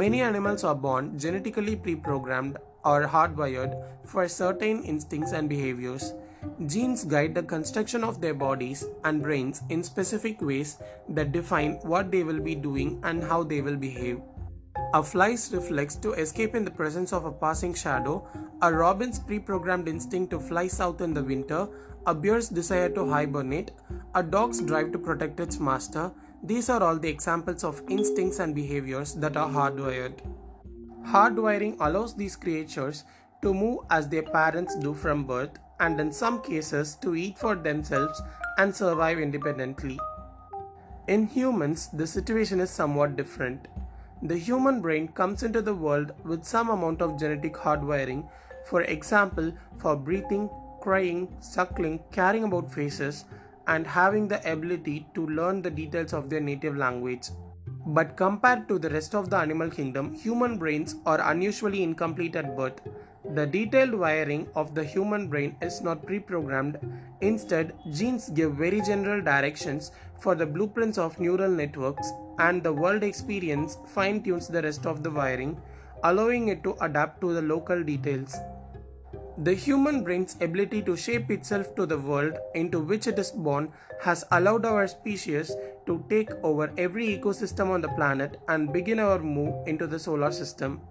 Many animals are born genetically pre programmed or hardwired for certain instincts and behaviors. Genes guide the construction of their bodies and brains in specific ways that define what they will be doing and how they will behave. A fly's reflex to escape in the presence of a passing shadow, a robin's pre programmed instinct to fly south in the winter, a bear's desire to hibernate, a dog's drive to protect its master, these are all the examples of instincts and behaviors that are hardwired. Hardwiring allows these creatures to move as their parents do from birth, and in some cases, to eat for themselves and survive independently. In humans, the situation is somewhat different. The human brain comes into the world with some amount of genetic hardwiring, for example, for breathing, crying, suckling, caring about faces, and having the ability to learn the details of their native language. But compared to the rest of the animal kingdom, human brains are unusually incomplete at birth. The detailed wiring of the human brain is not pre programmed. Instead, genes give very general directions for the blueprints of neural networks, and the world experience fine tunes the rest of the wiring, allowing it to adapt to the local details. The human brain's ability to shape itself to the world into which it is born has allowed our species to take over every ecosystem on the planet and begin our move into the solar system.